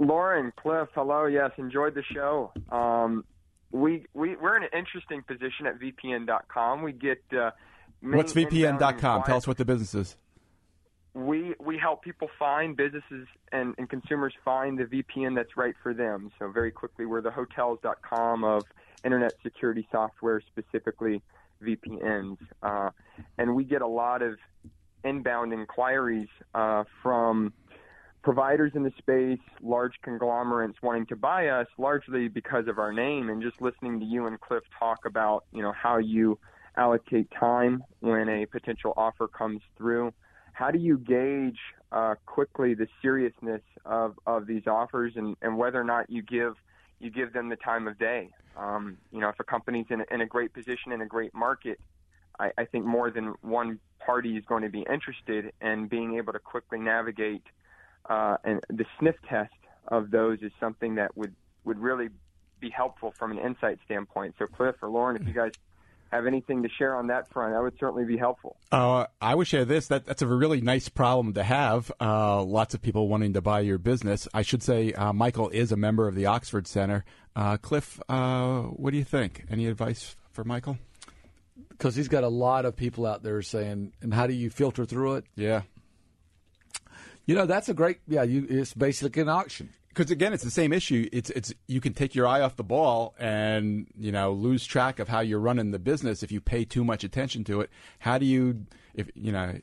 Loren, Cliff, hello. Yes, enjoyed the show. Um, we we we're in an interesting position at VPN.com. We get uh, what's VPN.com? Tell us what the business is. We we help people find businesses and, and consumers find the VPN that's right for them. So very quickly, we're the hotels.com of internet security software, specifically VPNs, uh, and we get a lot of inbound inquiries uh, from providers in the space, large conglomerates wanting to buy us largely because of our name and just listening to you and Cliff talk about, you know, how you allocate time when a potential offer comes through. How do you gauge uh, quickly the seriousness of, of these offers and, and whether or not you give you give them the time of day? Um, you know, if a company's in a, in a great position in a great market, I, I think more than one party is going to be interested in being able to quickly navigate – uh, and the sniff test of those is something that would would really be helpful from an insight standpoint. So, Cliff or Loren, if you guys have anything to share on that front, that would certainly be helpful. Uh, I would share this. That, that's a really nice problem to have. Uh, lots of people wanting to buy your business. I should say, uh, Michael is a member of the Oxford Center. Uh, Cliff, uh, what do you think? Any advice for Michael? Because he's got a lot of people out there saying, and how do you filter through it? Yeah. You know, that's a great. Yeah, you, it's basically an auction. Because again, it's the same issue. It's it's you can take your eye off the ball and you know lose track of how you're running the business if you pay too much attention to it. How do you if you know?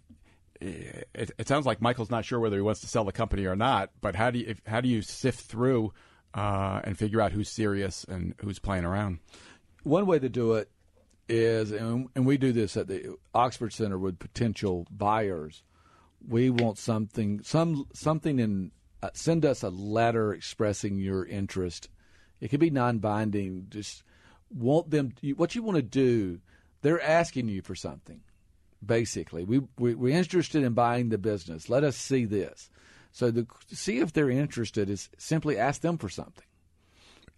It, it sounds like Michael's not sure whether he wants to sell the company or not. But how do you if, how do you sift through uh, and figure out who's serious and who's playing around? One way to do it is, and, and we do this at the Oxford Center with potential buyers we want something some something in uh, send us a letter expressing your interest. It could be non-binding. Just want them what you want to do they're asking you for something basically. We, we we're interested in buying the business. Let us see this. So the see if they're interested is simply ask them for something.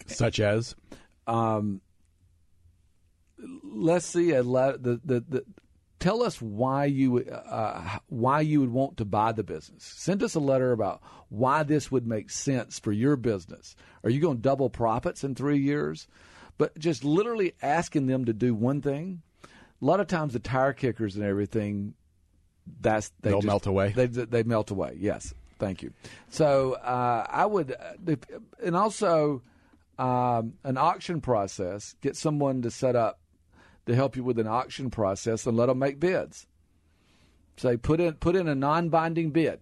Such as? Um, let's see a le- the, the, the tell us why you uh, why you would want to buy the business. Send us a letter about why this would make sense for your business. Are you going to double profits in three years? But just literally asking them to do one thing. A lot of times, the tire kickers and everything, that's they will melt away. They they melt away. Yes, thank you. So uh, I would, uh, and also um, an auction process. Get someone to set up to help you with an auction process and let them make bids. Say put in put in a non-binding bid.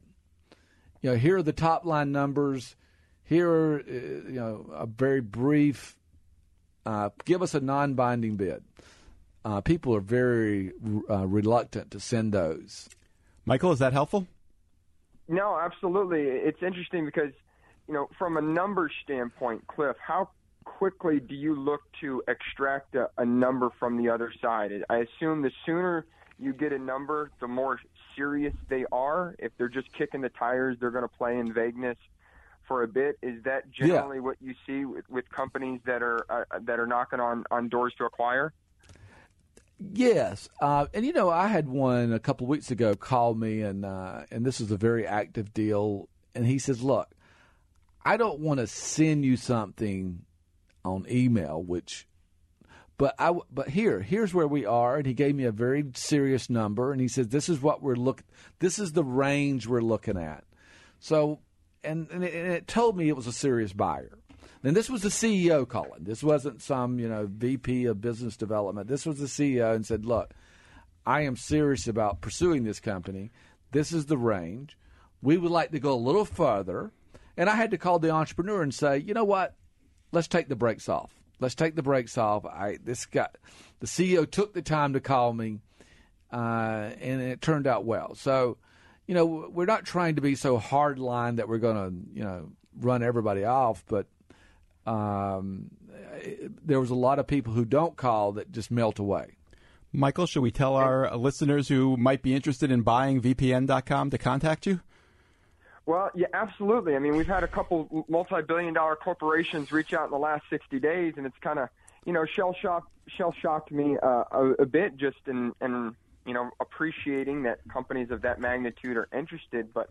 You know, here are the top line numbers. Here are uh, you know a very brief. Uh, give us a non-binding bid. Uh, people are very uh, reluctant to send those. Michael, is that helpful? No, absolutely. It's interesting because you know, from a numbers standpoint, Cliff, how quickly do you look to extract a, a number from the other side? I assume the sooner you get a number, the more serious they are. If they're just kicking the tires, they're going to play in vagueness for a bit. Is that generally yeah. what you see with, with companies that are uh, that are knocking on, on doors to acquire? Yes, uh, and you know, I had one a couple of weeks ago call me, and uh, and this is a very active deal, and he says, "Look, I don't want to send you something on email, which but I but here here's where we are, and he gave me a very serious number, and he said this is what we're look this is the range we're looking at. So and and it, and it told me it was a serious buyer. And this was the CEO calling. This wasn't some you know VP of business development. This was the CEO and said, look, I am serious about pursuing this company. This is the range. We would like to go a little further. And I had to call the entrepreneur and say, you know what? Let's take the brakes off. Let's take the brakes off. I this guy, the CEO took the time to call me, uh, and it turned out well. So, you know, we're not trying to be so hard line that we're going to, you know, run everybody off, but um, there was a lot of people who don't call that just melt away. Michael, should we tell our listeners who might be interested in buying VPN.com to contact you? Well, yeah, absolutely. I mean, we've had a couple multi-billion-dollar corporations reach out in the last 60 days, and it's kind of, you know, shell shocked shell shocked me uh, a, a bit just in, in, you know, appreciating that companies of that magnitude are interested. But,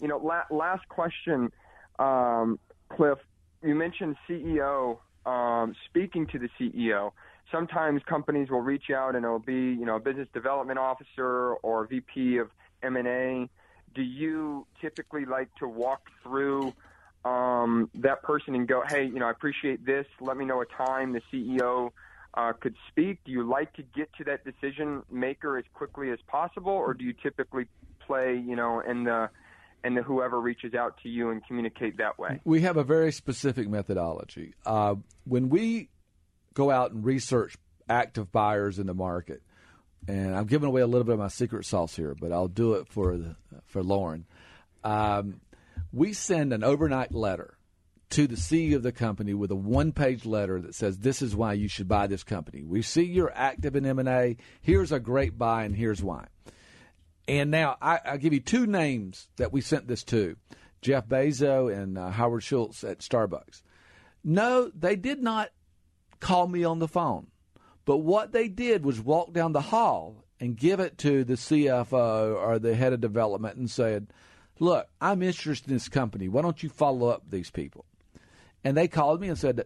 you know, la- last question, um, Cliff. You mentioned CEO. Um, speaking to the CEO, sometimes companies will reach out and it'll be, you know, a business development officer or VP of M&A do you typically like to walk through um, that person and go, hey, you know, I appreciate this. Let me know a time the CEO uh, could speak. Do you like to get to that decision maker as quickly as possible, or do you typically play, you know, and the and the whoever reaches out to you and communicate that way? We have a very specific methodology. Uh, when we go out and research active buyers in the market, and I'm giving away a little bit of my secret sauce here, but I'll do it for the, for Loren. Um, we send an overnight letter to the CEO of the company with a one-page letter that says this is why you should buy this company. We see you're active in M&A. Here's a great buy, and here's why. And now I, will give you two names that we sent this to: Jeff Bezos and uh, Howard Schultz at Starbucks. No, they did not call me on the phone. But what they did was walk down the hall and give it to the CFO or the head of development and said, Look, I'm interested in this company. Why don't you follow up these people? And they called me and said,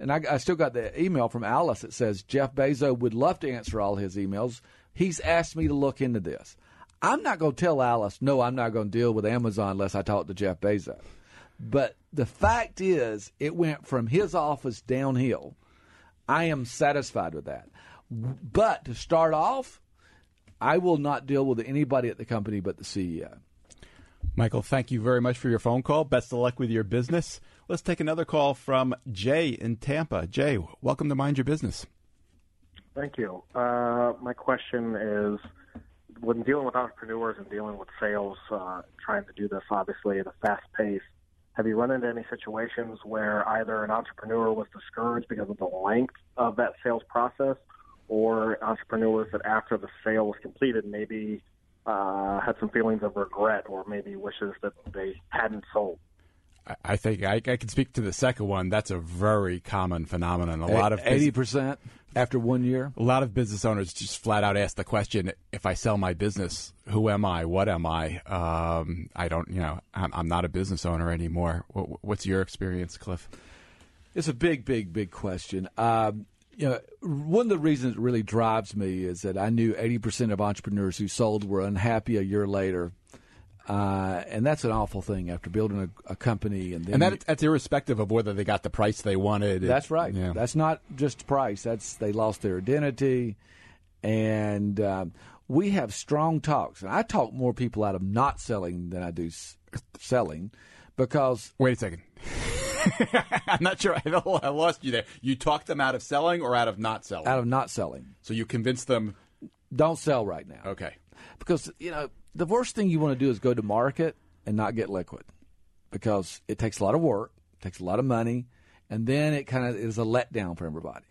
and I, I still got the email from Alice that says Jeff Bezos would love to answer all his emails. He's asked me to look into this. I'm not going to tell Alice, no, I'm not going to deal with Amazon unless I talk to Jeff Bezos. But the fact is, it went from his office downhill I am satisfied with that. But to start off, I will not deal with anybody at the company but the CEO. Michael, thank you very much for your phone call. Best of luck with your business. Let's take another call from Jay in Tampa. Jay, welcome to Mind Your Business. Thank you. Uh, my question is when dealing with entrepreneurs and dealing with sales, uh, trying to do this obviously at a fast pace, have you run into any situations where either an entrepreneur was discouraged because of the length of that sales process, or entrepreneurs that after the sale was completed maybe uh, had some feelings of regret or maybe wishes that they hadn't sold? I think I, I can speak to the second one. That's a very common phenomenon. A lot of eighty percent. After one year. A lot of business owners just flat out ask the question: If I sell my business, who am I? What am I? Um, I don't, you know, I'm, I'm, not a business owner anymore. What, what's your experience, Cliff? It's a big, big, big question. Um, you know, one of the reasons it really drives me is that I knew 80% of entrepreneurs who sold were unhappy a year later. Uh, and that's an awful thing after building a, a company, and and that, that's irrespective of whether they got the price they wanted. That's right. Yeah. That's not just price. That's they lost their identity, and um, we have strong talks. And I talk more people out of not selling than I do s- selling, because wait a second. I'm not sure. I lost you there. You talked them out of selling or out of not selling? Out of not selling. So you convinced them. Don't sell right now. Okay. Because you know the worst thing you want to do is go to market and not get liquid, because it takes a lot of work, takes a lot of money, and then it kind of is a letdown for everybody.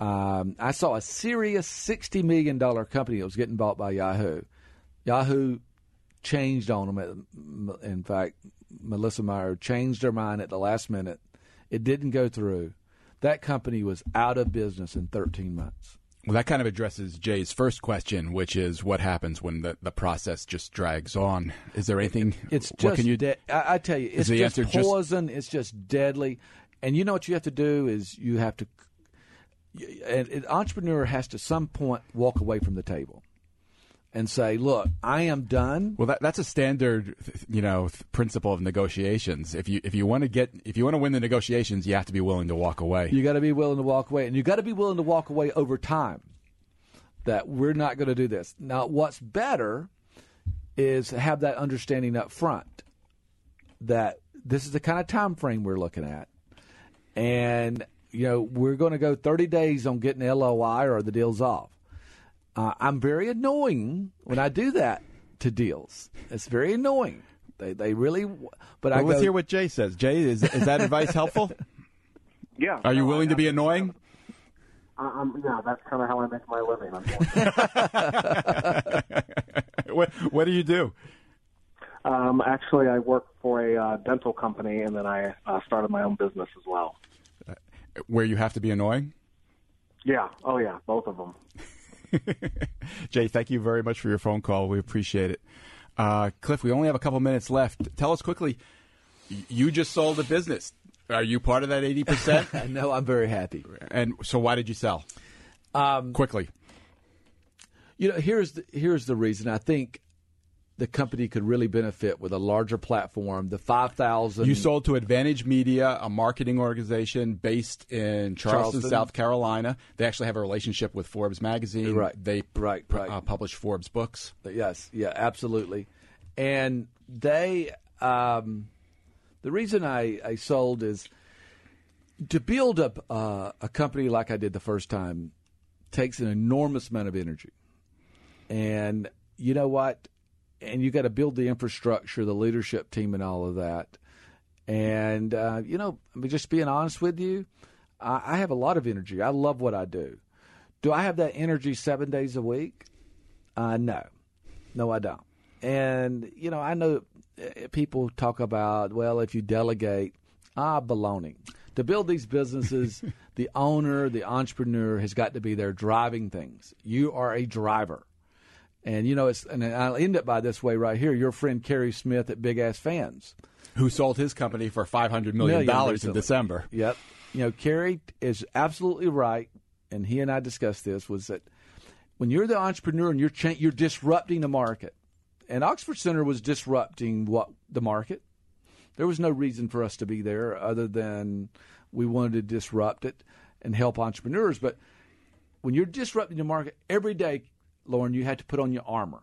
Um, I saw a serious sixty million dollar company that was getting bought by Yahoo. Yahoo changed on them. In fact, Marissa Mayer changed her mind at the last minute. It didn't go through. That company was out of business in 13 months. Well, that kind of addresses Jay's first question, which is what happens when the, the process just drags on. Is there anything? It's just, what can you? De- I, I, tell you, it's just poison. Just... It's just deadly. And you know what you have to do is you have to. And an entrepreneur has to some point walk away from the table and say, "Look, I am done." Well, that, that's a standard, you know, principle of negotiations. If you if you want to get if you want to win the negotiations, you have to be willing to walk away. You got to be willing to walk away, and you got to be willing to walk away over time. That we're not going to do this. Now, what's better is have that understanding up front that this is the kind of time frame we're looking at, and you know we're going to go 30 days on getting LOI or the deal's off uh, I'm very annoying when I do that to deals. It's very annoying. They they really. But well, I let's go, hear what Jay says. Jay, is is that advice helpful? Yeah. Are you no, willing I, to be annoying? Um, yeah, that's kind of how I make my living. what What do you do? Um, actually, I work for a uh, dental company, and then I uh, started my own business as well. Uh, where you have to be annoying? Yeah. Oh, yeah. Both of them. Jay, thank you very much for your phone call. We appreciate it. Uh, Cliff, we only have a couple minutes left. Tell us quickly. You just sold a business. Are you part of that eighty percent? no, I'm very happy. And so, why did you sell? Um, quickly. You know, here's the, here's the reason. I think the company could really benefit with a larger platform. The 5,000. You sold to Advantage Media, a marketing organization based in Charleston, Charleston, South Carolina. They actually have a relationship with Forbes magazine. Right. They right, right. Uh, publish Forbes books. Yes, yeah, absolutely. And they, um, the reason I, I sold is to build up uh, a company like I did the first time takes an enormous amount of energy. And you know what? And you got to build the infrastructure, the leadership team, and all of that. And uh, you know, I mean, just being honest with you, I, I have a lot of energy. I love what I do. Do I have that energy seven days a week? Uh, no, no, I don't. And you know, I know uh, people talk about well, if you delegate, ah, baloney. To build these businesses, the owner, the entrepreneur has got to be there driving things. You are a driver. And you know, it's and I'll end it by this way right here. Your friend Carey Smith at Big Ass Fans, who sold his company for five hundred million dollars in December. Yep. You know, Carey is absolutely right, and he and I discussed this. Was that when you're the entrepreneur and you're cha- you're disrupting the market, and Oxford Center was disrupting what the market. There was no reason for us to be there other than we wanted to disrupt it and help entrepreneurs. But when you're disrupting the market every day, Loren, you had to put on your armor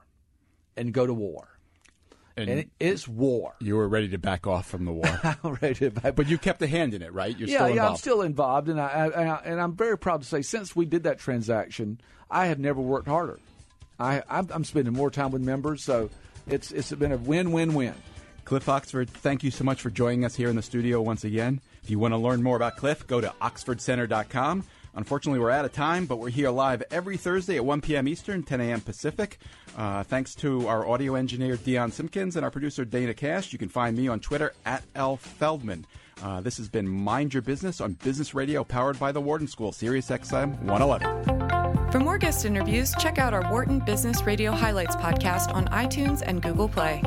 and go to war. And, and it is war. You were ready to back off from the war. Ready to back. But you kept a hand in it, right? You're yeah, still yeah. I'm still involved, and I, I, and I'm very proud to say, since we did that transaction, I have never worked harder. I, I'm, I'm spending more time with members, so it's it's been a win-win-win. Cliff Oxford, thank you so much for joining us here in the studio once again. If you want to learn more about Cliff, go to oxfordcenter.com. Unfortunately, we're out of time, but we're here live every Thursday at 1 p.m. Eastern, 10 a.m. Pacific. Uh, thanks to our audio engineer, Dion Simpkins, and our producer, Dana Cash. You can find me on Twitter at L. Feldman. Uh, this has been Mind Your Business on Business Radio, powered by the Wharton School, Sirius XM 111. For more guest interviews, check out our Wharton Business Radio Highlights podcast on iTunes and Google Play.